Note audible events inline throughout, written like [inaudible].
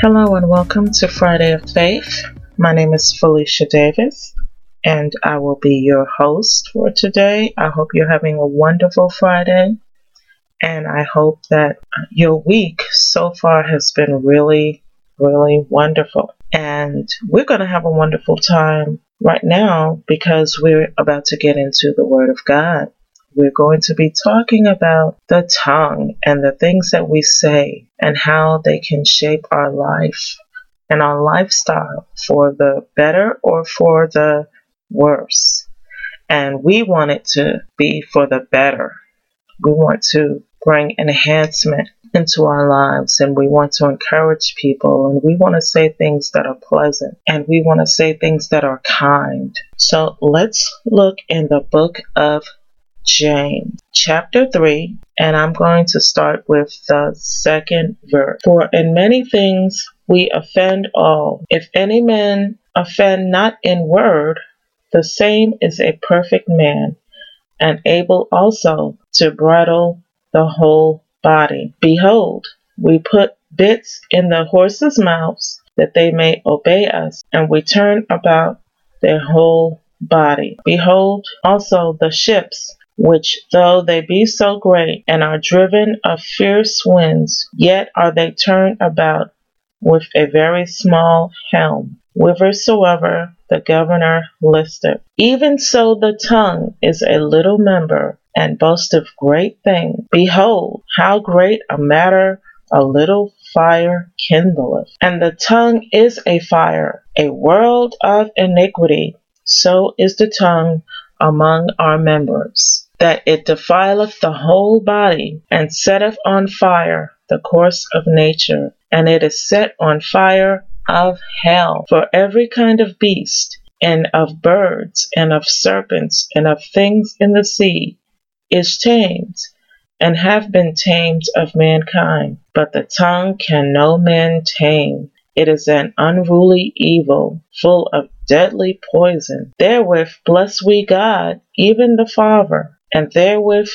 Hello and welcome to Friday of Faith. My name is Felicia Davis and I will be your host for today. I hope you're having a wonderful Friday and I hope that your week so far has been really, really wonderful. And we're going to have a wonderful time right now because we're about to get into the Word of God. We're going to be talking about the tongue and the things that we say and how they can shape our life and our lifestyle for the better or for the worse. And we want it to be for the better. We want to bring enhancement into our lives and we want to encourage people and we want to say things that are pleasant and we want to say things that are kind. So let's look in the book of James chapter 3 and I'm going to start with the second verse. For in many things we offend all. If any man offend not in word, the same is a perfect man and able also to bridle the whole body. Behold, we put bits in the horses' mouths that they may obey us, and we turn about their whole body. Behold also the ships, which though they be so great and are driven of fierce winds, yet are they turned about with a very small helm, whithersoever the governor listeth. Even so the tongue is a little member, and boasteth great things. Behold, how great a matter a little fire kindleth. And the tongue is a fire, a world of iniquity. So is the tongue among our members, that it defileth the whole body, and setteth on fire the course of nature, and it is set on fire of hell. For every kind of beast, and of birds, and of serpents, and of things in the sea, is tamed, and have been tamed of mankind. But the tongue can no man tame. It is an unruly evil, full of deadly poison. Therewith bless we God, even the Father, and therewith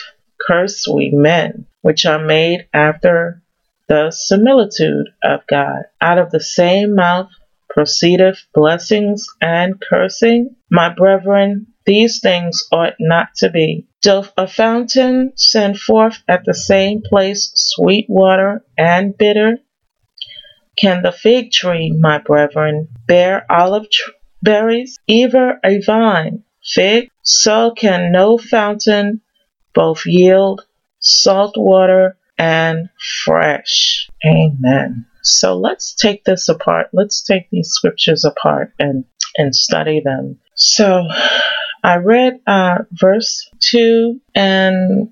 curse we men, which are made after the similitude of God. Out of the same mouth proceedeth blessings and cursing. My brethren, these things ought not to be. Doth a fountain send forth at the same place sweet water and bitter? Can the fig tree, my brethren, bear olive tr- berries? Either a vine, fig, so can no fountain both yield salt water and fresh. Amen. So let's take this apart. Let's take these scriptures apart and, and study them. So I read uh, verse 2 and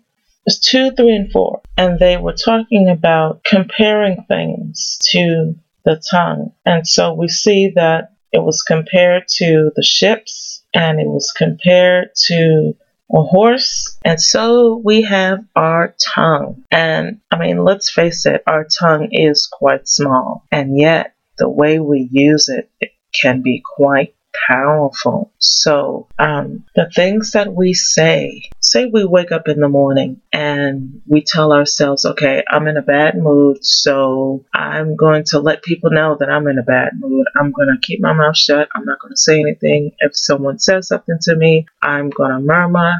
2, 3, and 4, and they were talking about comparing things to the tongue. And so we see that it was compared to the ships and it was compared to a horse. And so we have our tongue. And I mean, let's face it, our tongue is quite small. And yet, the way we use it, it can be quite powerful. So, um, the things that we say, say we wake up in the morning and we tell ourselves, okay, I'm in a bad mood, so I'm going to let people know that I'm in a bad mood. I'm going to keep my mouth shut. I'm not going to say anything. If someone says something to me, I'm going to murmur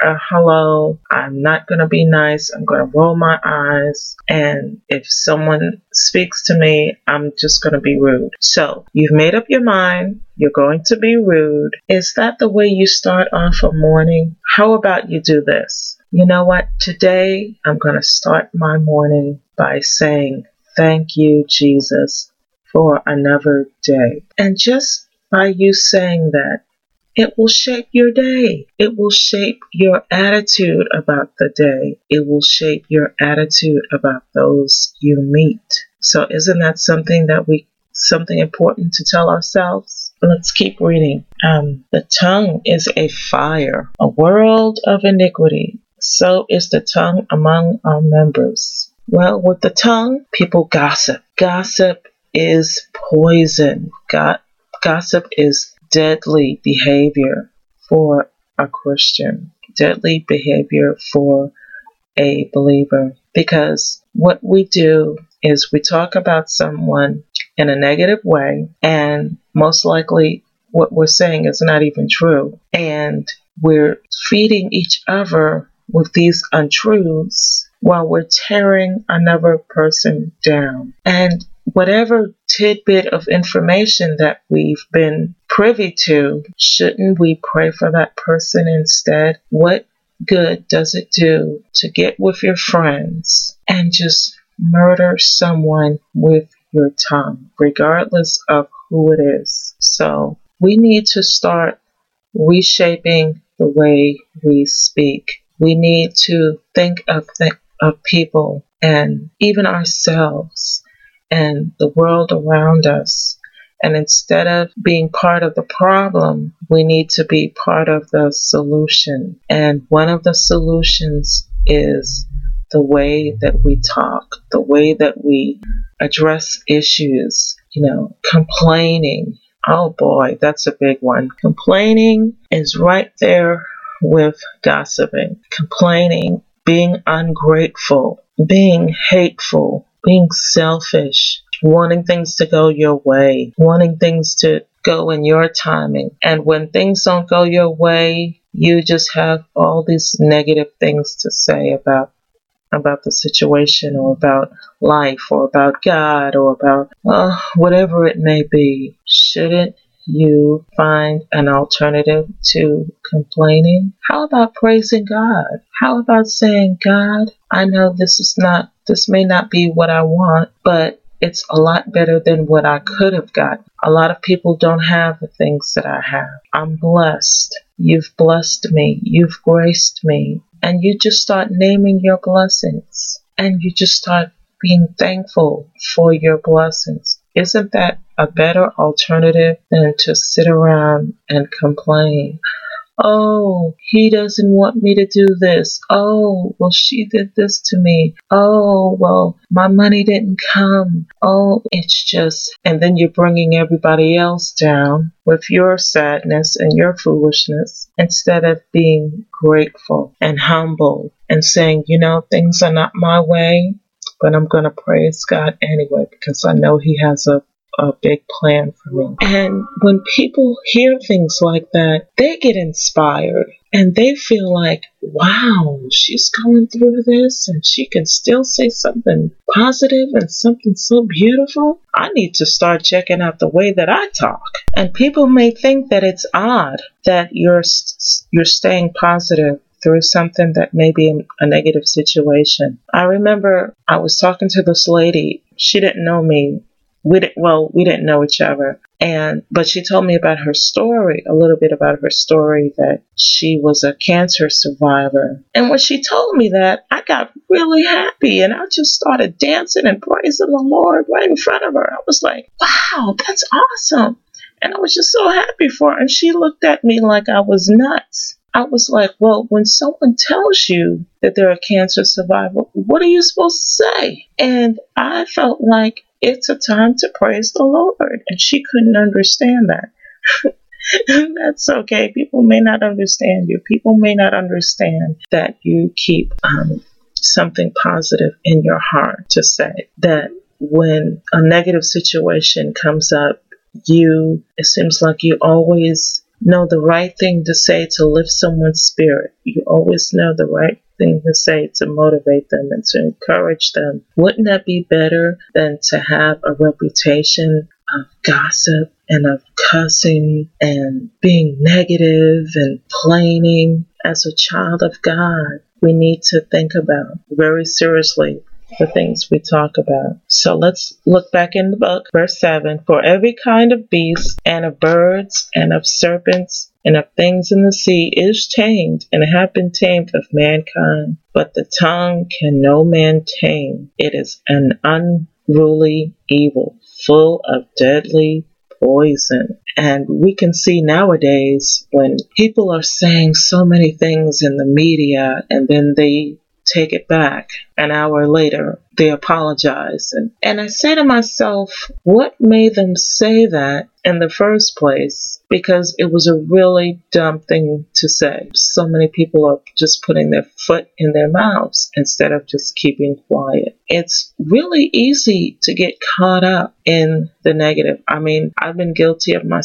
hello. I'm not going to be nice. I'm going to roll my eyes. And if someone speaks to me, I'm just going to be rude. So you've made up your mind. You're going to be rude. Is that the way you start off a morning? How about you do this? You know what? Today I'm going to start my morning by saying, Thank you, Jesus, for another day. And just by you saying that, it will shape your day. It will shape your attitude about the day. It will shape your attitude about those you meet. So isn't that something that we something important to tell ourselves? Let's keep reading. Um, the tongue is a fire, a world of iniquity. So is the tongue among our members. Well, with the tongue, people gossip. Gossip is poison. God, gossip is deadly behavior for a Christian, deadly behavior for a believer. Because what we do is we talk about someone in a negative way, and most likely what we're saying is not even true. And we're feeding each other with these untruths while we're tearing another person down. And whatever tidbit of information that we've been privy to, shouldn't we pray for that person instead? What good does it do to get with your friends and just murder someone with your tongue, regardless of who it is? So we need to start reshaping the way we speak. We need to think of, th- of people and even ourselves and the world around us. And instead of being part of the problem, we need to be part of the solution. And one of the solutions is the way that we talk, the way that we address issues, you know, complaining. Oh boy, that's a big one. Complaining is right there with gossiping. Complaining, being ungrateful, being hateful, being selfish, wanting things to go your way, wanting things to go in your timing. And when things don't go your way, you just have all these negative things to say about about the situation or about life or about God or about uh, whatever it may be. Shouldn't you find an alternative to complaining? How about praising God? How about saying, God, I know this is not, this may not be what I want, but it's a lot better than what I could have got. A lot of people don't have the things that I have. I'm blessed. You've blessed me. You've graced me. And you just start naming your blessings and you just start being thankful for your blessings. Isn't that a better alternative than to sit around and complain? Oh, he doesn't want me to do this. Oh, well, she did this to me. Oh, well, my money didn't come. Oh, it's just, and then you're bringing everybody else down with your sadness and your foolishness instead of being grateful and humble and saying, you know, things are not my way but I'm going to praise God anyway because I know He has a, a big plan for me. And when people hear things like that, they get inspired and they feel like, wow, she's going through this and she can still say something positive and something so beautiful. I need to start checking out the way that I talk. And people may think that it's odd that you're you're staying positive through something that may be a negative situation. I remember I was talking to this lady. She didn't know me. We didn't, well, we didn't know each other. And, but she told me about her story, a little bit about her story that she was a cancer survivor. And when she told me that, I got really happy and I just started dancing and praising the Lord right in front of her. I was like, wow, that's awesome. And I was just so happy for her. And she looked at me like I was nuts. I was like, well, when someone tells you that they're a cancer survivor, what are you supposed to say? And I felt like it's a time to praise the Lord. And she couldn't understand that. [laughs] That's okay. People may not understand you. People may not understand that you keep um, something positive in your heart to say. That when a negative situation comes up, you, it seems like you always know the right thing to say to lift someone's spirit. You always know the right to say to motivate them and to encourage them. Wouldn't that be better than to have a reputation of gossip and of cussing and being negative and complaining? As a child of God, we need to think about very seriously the things we talk about. So let's look back in the book, verse 7 For every kind of beast, and of birds, and of serpents, and of things in the sea is tamed, and have been tamed of mankind. But the tongue can no man tame. It is an unruly evil, full of deadly poison. And we can see nowadays when people are saying so many things in the media and then they take it back. An hour later, they apologize. And, and I say to myself, what made them say that in the first place? Because it was a really dumb thing to say. So many people are just putting their foot in their mouths instead of just keeping quiet. It's really easy to get caught up in the negative. I mean, I've been guilty of my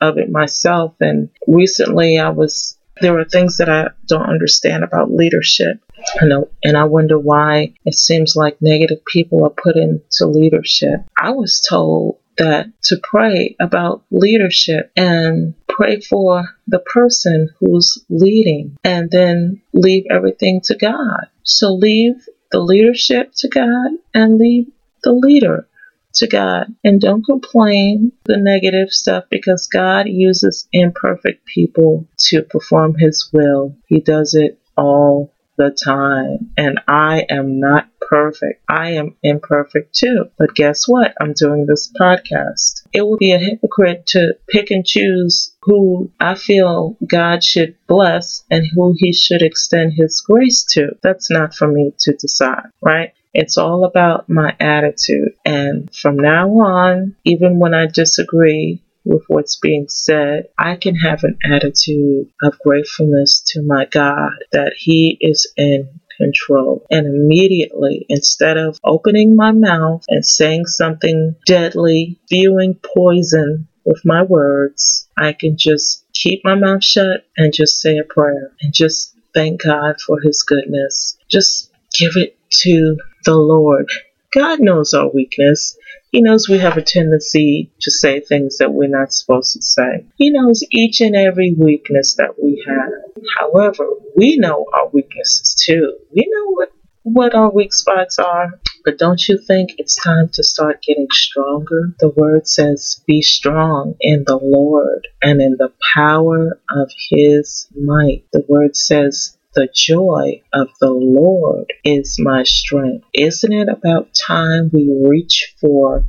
of it myself and recently I was there are things that I don't understand about leadership. I know, and I wonder why it seems like negative people are put into leadership. I was told that to pray about leadership and pray for the person who's leading and then leave everything to God. So leave the leadership to God and leave the leader to God and don't complain the negative stuff because God uses imperfect people to perform His will. He does it all the time. And I am not perfect. I am imperfect too. But guess what? I'm doing this podcast. It would be a hypocrite to pick and choose who I feel God should bless and who He should extend His grace to. That's not for me to decide, right? It's all about my attitude. And from now on, even when I disagree with what's being said, I can have an attitude of gratefulness to my God that He is in control. And immediately, instead of opening my mouth and saying something deadly, spewing poison with my words, I can just keep my mouth shut and just say a prayer and just thank God for His goodness. Just give it to the Lord. God knows our weakness. He knows we have a tendency to say things that we're not supposed to say. He knows each and every weakness that we have. However, we know our weaknesses too. We know what, what our weak spots are. But don't you think it's time to start getting stronger? The word says, Be strong in the Lord and in the power of his might. The word says, the joy of the Lord is my strength. Isn't it about time we reach for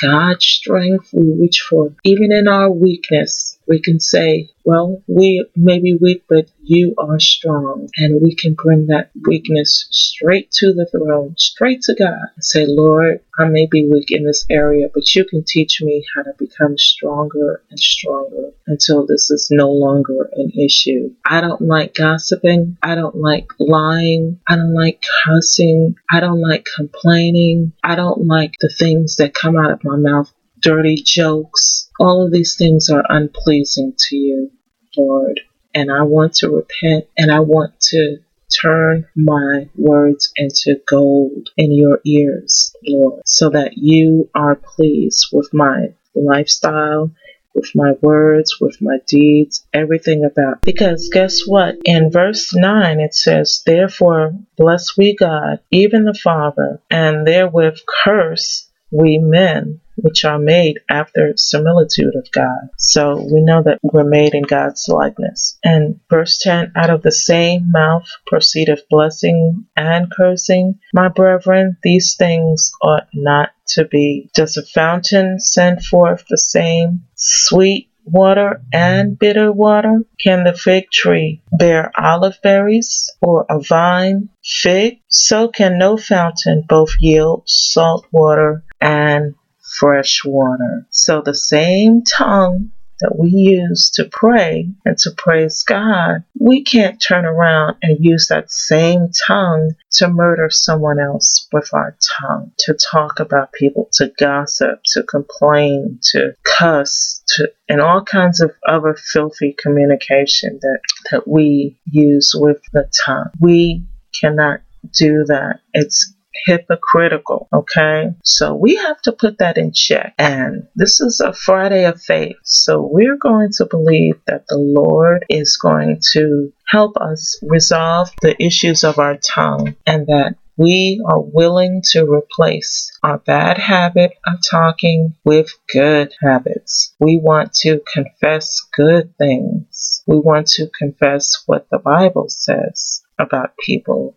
God's strength? We reach for, even in our weakness, we can say, well, we may be weak, but you are strong. And we can bring that weakness straight to the throne, straight to God, and say, Lord, I may be weak in this area, but you can teach me how to become stronger and stronger until this is no longer an issue. I don't like gossiping. I don't like lying. I don't like cussing. I don't like complaining. I don't like the things that come out of my mouth dirty jokes. All of these things are unpleasing to you, Lord. And I want to repent and I want to turn my words into gold in your ears, Lord, so that you are pleased with my lifestyle, with my words, with my deeds, everything about. Because guess what? In verse 9 it says, Therefore bless we God, even the Father, and therewith curse we men which are made after similitude of God. So we know that we're made in God's likeness. And verse 10 out of the same mouth proceedeth blessing and cursing. My brethren, these things ought not to be. Does a fountain send forth the same sweet water and bitter water? Can the fig tree bear olive berries or a vine fig? So can no fountain both yield salt water and fresh water. So the same tongue that we use to pray and to praise God, we can't turn around and use that same tongue to murder someone else with our tongue, to talk about people, to gossip, to complain, to cuss, to and all kinds of other filthy communication that, that we use with the tongue. We cannot do that. It's hypocritical. Okay. So we have to put that in check. And this is a Friday of faith. So we're going to believe that the Lord is going to help us resolve the issues of our tongue and that we are willing to replace our bad habit of talking with good habits. We want to confess good things. We want to confess what the Bible says about people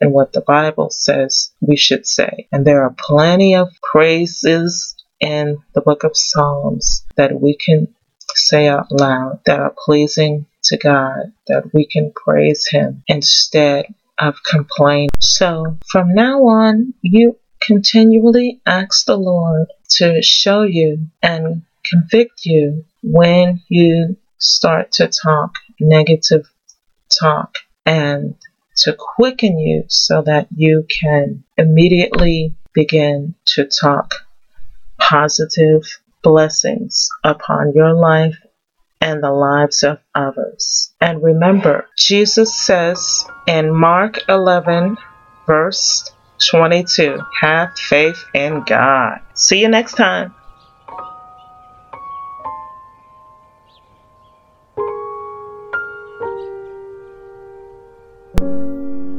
and what the Bible says we should say. And there are plenty of praises in the book of Psalms that we can say out loud that are pleasing to God, that we can praise Him instead of complaining. So from now on, you continually ask the Lord to show you and convict you when you start to talk negative talk and to quicken you so that you can immediately begin to talk positive blessings upon your life and the lives of others. And remember, Jesus says in Mark 11, verse 22, have faith in God. See you next time.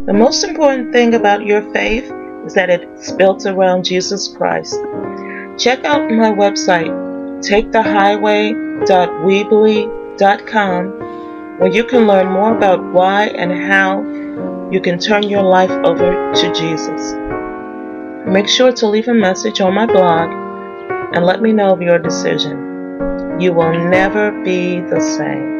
The most important thing about your faith is that it's built around Jesus Christ. Check out my website, takethehighway.weebly.com, where you can learn more about why and how you can turn your life over to Jesus. Make sure to leave a message on my blog and let me know of your decision. You will never be the same.